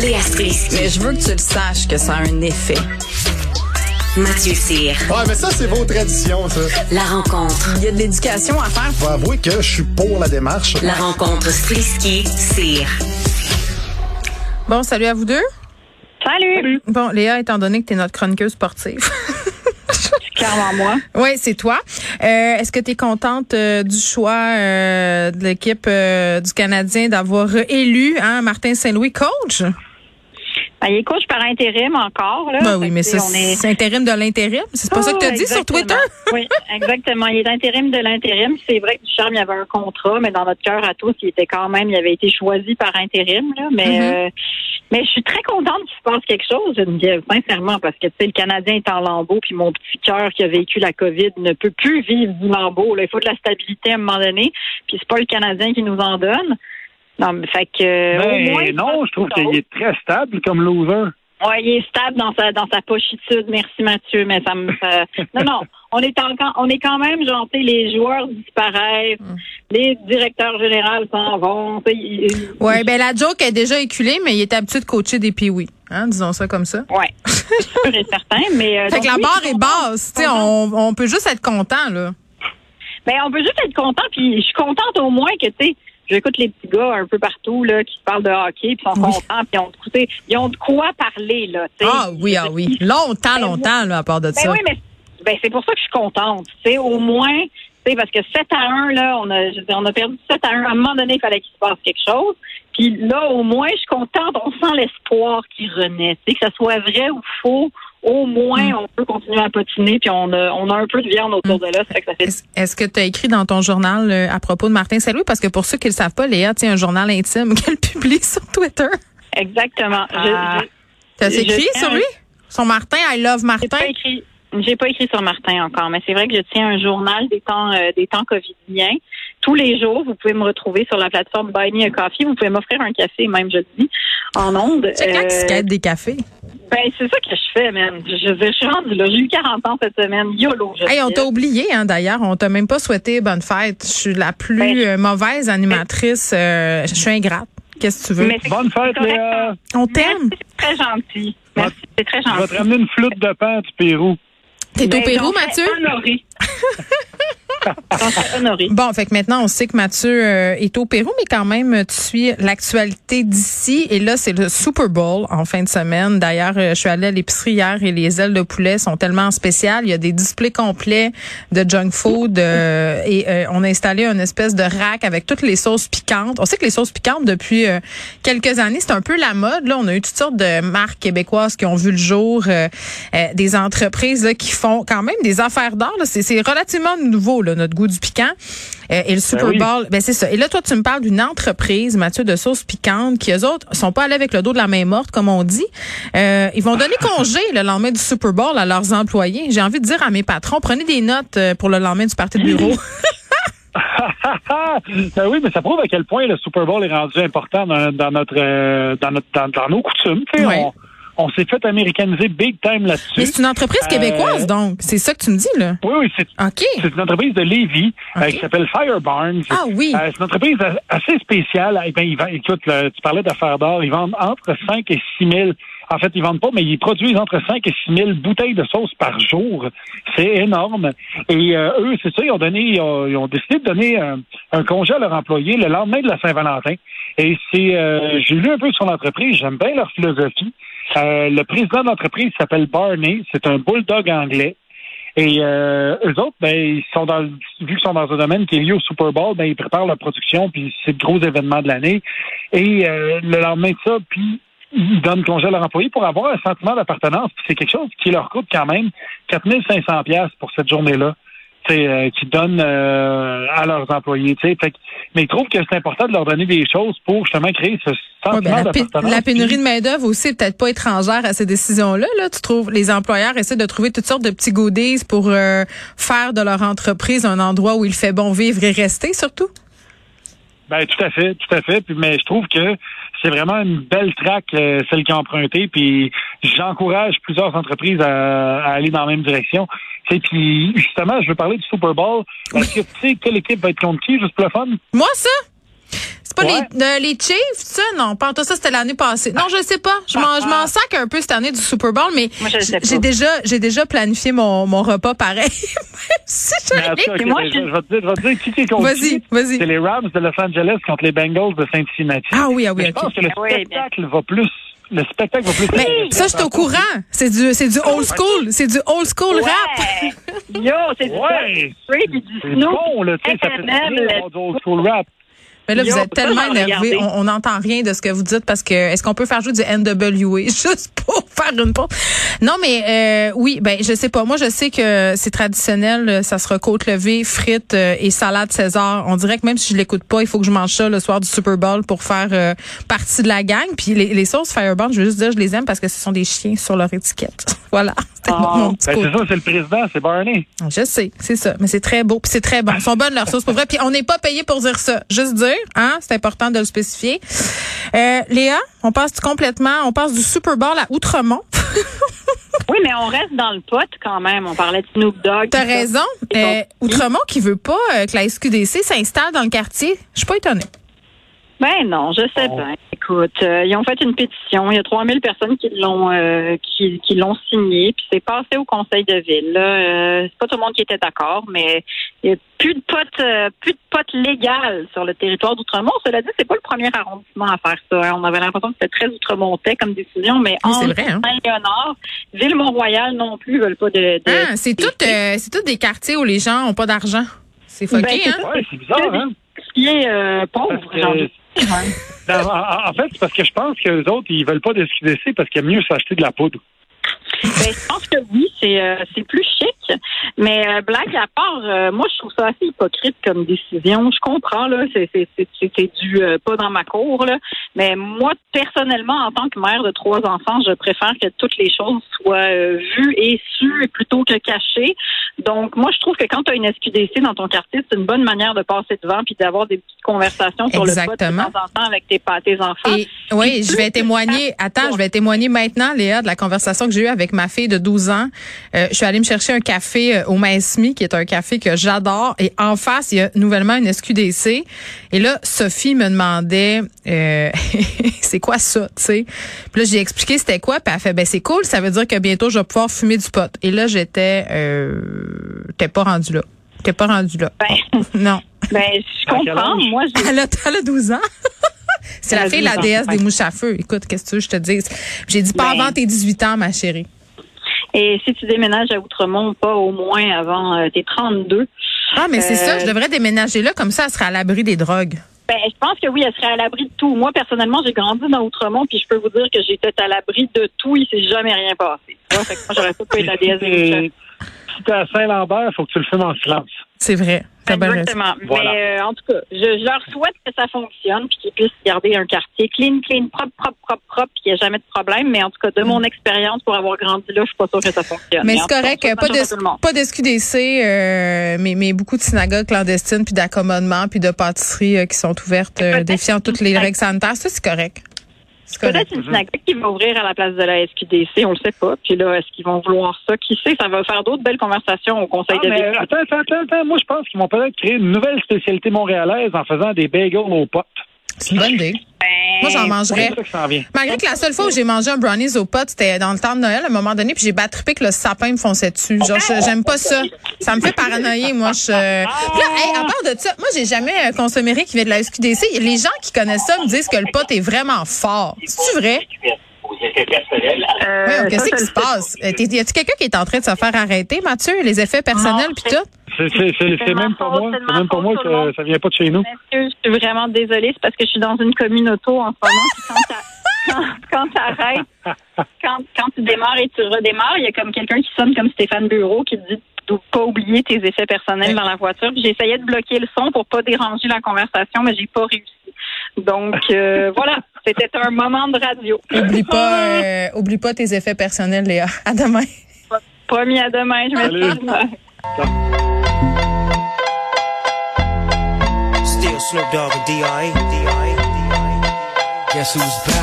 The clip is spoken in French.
Léa Strisky. Mais je veux que tu le saches que ça a un effet. Mathieu Cyr. Ouais, mais ça, c'est vos traditions, ça. La rencontre. Il y a de l'éducation à faire. Faut avouer que je suis pour la démarche. La rencontre Strisky-Cyr. Bon, salut à vous deux. Salut! Bon, Léa, étant donné que tu es notre chroniqueuse sportive. Oui, c'est toi. Euh, Est-ce que tu es contente euh, du choix euh, de l'équipe euh, du Canadien d'avoir élu hein, Martin Saint-Louis coach? Ben, il est coach par intérim encore. Là. Ben oui, mais est- c'est intérim de l'intérim. C'est pas ça que tu as Oh, dit sur. Twitter? oui, exactement. Il est intérim de l'intérim. C'est vrai que Ducharme, il y avait un contrat, mais dans notre cœur à tous, il était quand même, il avait été choisi par intérim. Là, mais, Mm-hmm. euh, mais je suis très contente qu'il se passe quelque chose, Geneviève, sincèrement, parce que tu sais, le Canadien est en lambeau, puis mon petit cœur qui a vécu la COVID ne peut plus vivre du lambeau. Là. Il faut de la stabilité à un moment donné, puis c'est pas le Canadien qui nous en donne. Non, mais fait que euh, au Ben, moins, non, je trouve qu'il est très stable comme loser. Ouais, il est stable dans sa dans sa pochitude. Merci Mathieu, mais ça me ça- non non, on est encore on est quand même genre tu sais, les joueurs disparaissent, les directeurs généraux s'en vont. tu sais, ils- Oui, ben la joke est déjà éculée, mais il est habitué de coacher des pee Hein, disons ça comme ça. Ouais, c'est sûr et certain, mais euh, Fait donc, que la oui, barre est basse. Tu sais, on, on peut juste être content, là. Ben on peut juste être content, puis je suis contente au moins que tu sais. J'écoute les petits gars un peu partout là qui parlent de hockey, puis sont Oui. contents, puis ils ont, écoutez, ils ont de quoi parler là. Ah oui, ah oui. Longtemps, longtemps, là, à part de Ben ça. oui, mais ben, c'est pour ça que je suis contente. Au moins, parce que 7 à 1, là, on a, on a perdu 7 à 1. À un moment donné, il fallait qu'il se passe quelque chose. Puis là, au moins, je suis contente. On sent l'espoir qui renaît. Tu sais, que ça soit vrai ou faux, au moins, Mm. on peut continuer à patiner. Puis on a, on a un peu de viande autour de là. Ça fait que ça fait Est-ce est-ce que tu as écrit dans ton journal euh, à propos de Martin Saint-Louis? Parce que pour ceux qui ne le savent pas, Léa tient un journal intime qu'elle publie sur Twitter. exactement. Ah. T'as Je écrit sur lui? Son Martin, I love J'ai Martin? pas écrit. J'ai pas écrit sur Martin encore, mais c'est vrai que je tiens un journal des temps euh, des temps covidiens. Tous les jours, vous pouvez me retrouver sur la plateforme Buy Me a Coffee. Vous pouvez m'offrir un café, même je le dis, en ondes. C'est quand Euh, des cafés? ben c'est ça que je fais, man. Je, je, je suis rendue là. J'ai eu 40 ans cette semaine. YOLO. je Hey, on t'a oublié, hein, d'ailleurs. On t'a même pas souhaité bonne fête. Je suis la plus Ben, euh, mauvaise animatrice. euh, je suis ingrate. Qu'est-ce que tu veux? Mais Bonne fête, Léa. On t'aime. Merci, c'est très gentil. Merci, c'est très Je vais te gentil. ramener une flûte de pain du Pérou. T'es au Ben, Pérou, Mathieu? Bon, fait que maintenant, on sait que Mathieu euh, est au Pérou, mais quand même, tu suis l'actualité d'ici. Et là, c'est le Super Bowl en fin de semaine. D'ailleurs, euh, je suis allée à l'épicerie hier et les ailes de poulet sont tellement spéciales. Il y a des displays complets de junk food euh, et on a installé une espèce de rack avec toutes les sauces piquantes. On sait que les sauces piquantes, depuis quelques années, c'est un peu la mode. Là, on a eu toutes sortes de marques québécoises qui ont vu le jour, des entreprises là, qui font quand même des affaires. C'est c'est relativement nouveau, là, notre goût du piquant. Euh, et le Super oui. Bowl, ben c'est ça. Et là, toi, tu me parles d'une entreprise, Mathieu, de sauces piquantes, qui eux autres sont pas allés avec le dos de la main morte, comme on dit. Euh, ils vont donner congé le lendemain du Super Bowl à leurs employés. J'ai envie de dire à mes patrons, prenez des notes euh, pour le lendemain du parti de bureau. ben oui, mais ça prouve à quel point le Super Bowl est rendu important dans, dans notre, euh, dans, notre dans, dans nos coutumes. On, on s'est fait américaniser big time Mais là-dessus. c'est une entreprise Euh, québécoise, donc. C'est ça que tu me dis, là. Oui, oui, c'est OK. c'est une entreprise de Lévis euh, qui s'appelle Fire Barns. Ah oui. Euh, c'est une entreprise assez spéciale. Eh ben, ils vendent- écoute, là, tu parlais d'affaires d'or. Ils vendent entre 5 et 6 000. En fait, ils vendent pas, mais ils produisent entre 5 et 6 000 bouteilles de sauce par jour. C'est énorme. Et eux, c'est ça, ils ont donné, ils ont, ils ont décidé de donner un, un congé à leurs employés le lendemain de la Saint-Valentin. Et c'est, euh, j'ai lu un peu sur l'entreprise. J'aime bien leur philosophie. Euh, le président de l'entreprise s'appelle Barney. C'est un bulldog anglais. Et euh, eux autres, ben, ils sont dans vu qu'ils sont dans un domaine qui est lié au Super Bowl, ben, ils préparent leur production, puis c'est le gros événement de l'année. Et euh, le lendemain de ça, puis ils donnent congé à leurs employés pour avoir un sentiment d'appartenance. C'est quelque chose qui leur coûte quand même 4500 pièces pour cette journée-là. Euh, qu'ils donnent euh, à leurs employés. tu sais. Fait que- mais ils trouvent que c'est important de leur donner des choses pour justement créer ce Ouais, sentiment ben, la, pénurie de main-d'œuvre aussi est peut-être pas étrangère à ces décisions-là. Là. Tu trouves les employeurs essaient de trouver toutes sortes de petits goodies pour euh, faire de leur entreprise un endroit où il fait bon vivre et rester surtout? Ben tout à fait, tout à fait. Puis, mais je trouve que c'est vraiment une belle traque, euh, celle qui a emprunté. Puis j'encourage plusieurs entreprises à, à aller dans la même direction. Tu sais, puis justement, je veux parler du Super Bowl. Parce que tu sais quelle équipe va être contre qui, juste pour le fun? Moi ça, C'est pas Ouais. les, euh, les Chiefs, ça? Non, pas ça, c'était l'année passée. Non, je sais pas. Je m'en, je m'en sac un peu cette année du Super Bowl, mais j'ai déjà, j'ai déjà planifié mon, mon repas pareil. Si tout moi, je- vais te dire, je vais te dire qui est contre Vas-y, qui. vas-y. C'est les Rams de Los Angeles contre les Bengals de Cincinnati. Ah oui, ah oui, Mais je pense que le Ah spectacle va plus. Le spectacle va plus. Mais ça, je suis au courant. C'est du, c'est du old school. C'est du old school rap. Yo, c'est du Ouais. Straight du C'est Snoop. bon, là, tu sais, ça fait d'avoir du old school rap. Mais là, vous êtes tellement énervé. on n'entend rien de ce que vous dites parce que est-ce qu'on peut faire jouer du NWA juste pour faire une pause? Non, mais euh, oui, ben je sais pas. Moi, je sais que c'est traditionnel. euh, Ça sera côte levée, frites euh, et salade César. On dirait que même si je l'écoute pas, il faut que je mange ça le soir du Super Bowl pour faire euh, partie de la gang. Puis les, les sauces Fireball, je veux juste dire, je les aime parce que ce sont des chiens sur leur étiquette. voilà. C'était mon petit Ben, c'est ça, c'est le président, c'est Barney. Je sais, c'est ça. Mais c'est très beau, puis c'est très bon. Ils sont bonnes leurs sauces, pour vrai. Puis on n'est pas payé pour dire ça. Juste dire, hein, c'est important de le spécifier. Euh, Léa, on passe complètement, on passe du Super Bowl à Outremont. Oui, mais on reste dans le pot quand même. On parlait de Snoop Dogg. T'as raison. Euh, Outremont qui veut pas euh, que la SQDC s'installe dans le quartier. Je suis pas étonnée. Ben non, je sais bien. Écoute, euh, ils ont fait une pétition. Il y a 3000 personnes qui l'ont euh, qui, qui l'ont signé. Puis c'est passé au conseil de ville. Là. Euh, c'est pas tout le monde qui était d'accord, mais il y a plus de potes, euh, plus de potes légales sur le territoire d'Outremont. Cela dit, c'est pas le premier arrondissement à faire ça. hein. On avait l'impression que c'était très outremontais comme décision, mais Oui, en hein. Saint-Léonard, Ville-Mont-Royal non plus veulent pas de. de Ah, c'est tout, euh, c'est tout des quartiers où les gens ont pas d'argent. C'est fucké, Ben, c'est hein? Ouais, c'est bizarre, hein? ce qui est euh, pauvre. Que- j'ai Ben, en, en- en fait, c'est parce que je pense que les autres, ils veulent pas de SQDC parce qu'il y a mieux s'acheter de la poudre. Ben, je pense que oui, c'est euh, c'est plus chic. Mais euh, blague à part, euh, moi je trouve ça assez hypocrite comme décision. Je comprends là, c'est du euh, pas dans ma cour là. Mais moi personnellement, en tant que mère de trois enfants, je préfère que toutes les choses soient euh, vues et sues plutôt que cachées. Donc moi je trouve que quand tu as une SQDC dans ton quartier, c'est une bonne manière de passer devant puis d'avoir des petites conversations sur le pot de temps en temps avec tes tes enfants. Et oui, je vais témoigner. Attends, je vais témoigner maintenant, Léa, de la conversation que j'ai eue avec ma fille de 12 ans. Euh, je suis allée me chercher un café euh, au Maesmi, qui est un café que j'adore. Et en face, il y a nouvellement une SQDC. Et là, Sophie me demandait, euh, c'est quoi ça, tu sais? Puis là, j'ai expliqué c'était quoi. Puis elle fait, ben c'est cool. Ça veut dire que bientôt, je vais pouvoir fumer du pot. Et là, j'étais, euh, t'es pas rendu là. T'es pas rendu là. Ben, Non. ben je comprends. Moi je Elle a, elle a 12 ans. C'est la fille, la 12 ans. déesse des mouches à feu. Écoute, qu'est-ce que tu veux que je te dise? J'ai dit pas Ben. avant tes 18 ans, ma chérie. Et si tu déménages à Outremont, pas au moins avant euh, tes 32. Ah, mais c'est Euh, ça, je devrais déménager là, comme ça, elle serait à l'abri des drogues. Ben, je pense que oui, elle serait à l'abri de tout. Moi, personnellement, j'ai grandi dans Outremont, puis je peux vous dire que j'étais à l'abri de tout. Il s'est jamais rien passé. Tu vois, fait que moi, j'aurais pas pu être la déesse. Si t'es à Saint-Lambert, il faut que tu le fumes en silence. C'est vrai. Exactement. Voilà. Mais euh, en tout cas, je, je leur souhaite que ça fonctionne, puis qu'ils puissent garder un quartier clean, clean, propre, propre, propre, puis qu'il n'y ait jamais de problème. Mais en tout cas, de mon expérience, pour avoir grandi là, je suis pas sûre que ça fonctionne. Mm. Mais c'est cas, correct, pas de, pas de SQDC, euh, mais, mais beaucoup de synagogues clandestines, puis d'accommodements, puis de pâtisseries euh, qui sont ouvertes, euh, défiant toutes les règles sanitaires. Ça, c'est correct. Peut-être une synagogue qui va ouvrir à la place de la SQDC, on le sait pas. Puis là, est-ce qu'ils vont vouloir ça? Qui sait, ça va faire d'autres belles conversations au Conseil Ah, de mais attends, attends, attends. Moi, je pense qu'ils vont peut-être créer une nouvelle spécialité montréalaise en faisant des bagels aux potes. C'est une bonne idée. Moi, j'en mangerais. C'est ça qui s'en vient. Malgré que la seule fois où j'ai mangé un brownies au pot, c'était dans le temps de Noël à un moment donné, puis j'ai battrippé que le sapin me fonçait dessus. Genre, j'aime pas ça. Ça me fait paranoïer, moi. Je... Puis là, hey, à part de ça, moi, j'ai jamais euh, consommé rien qui vient de la SQDC. Les gens qui connaissent ça me disent que le pot est vraiment fort. C'est vrai? Euh, Oui, qu'est-ce qui se passe? Euh, Y a-tu quelqu'un qui est en train de se faire arrêter, Mathieu? Les effets personnels puis c'est- tout? C'est même pas moi. c'est même pas moi que ça vient pas de chez nous. Monsieur, je suis vraiment désolée, c'est parce que je suis dans une commune auto en ce moment. puis Quand quand, quand t'arrêtes, quand, quand tu démarres et tu redémarres, il y a comme quelqu'un qui sonne comme Stéphane Bureau qui te dit de pas oublier tes effets personnels Ouais. dans la voiture. Puis J'essayais de bloquer le son pour pas déranger la conversation, mais j'ai pas réussi. Donc euh, voilà, c'était un moment de radio. Oublie pas, euh, oublie pas tes effets personnels, Léa. À demain. Promis à demain, je m'excuse. Snoop Dogg and D.I. Guess who's back?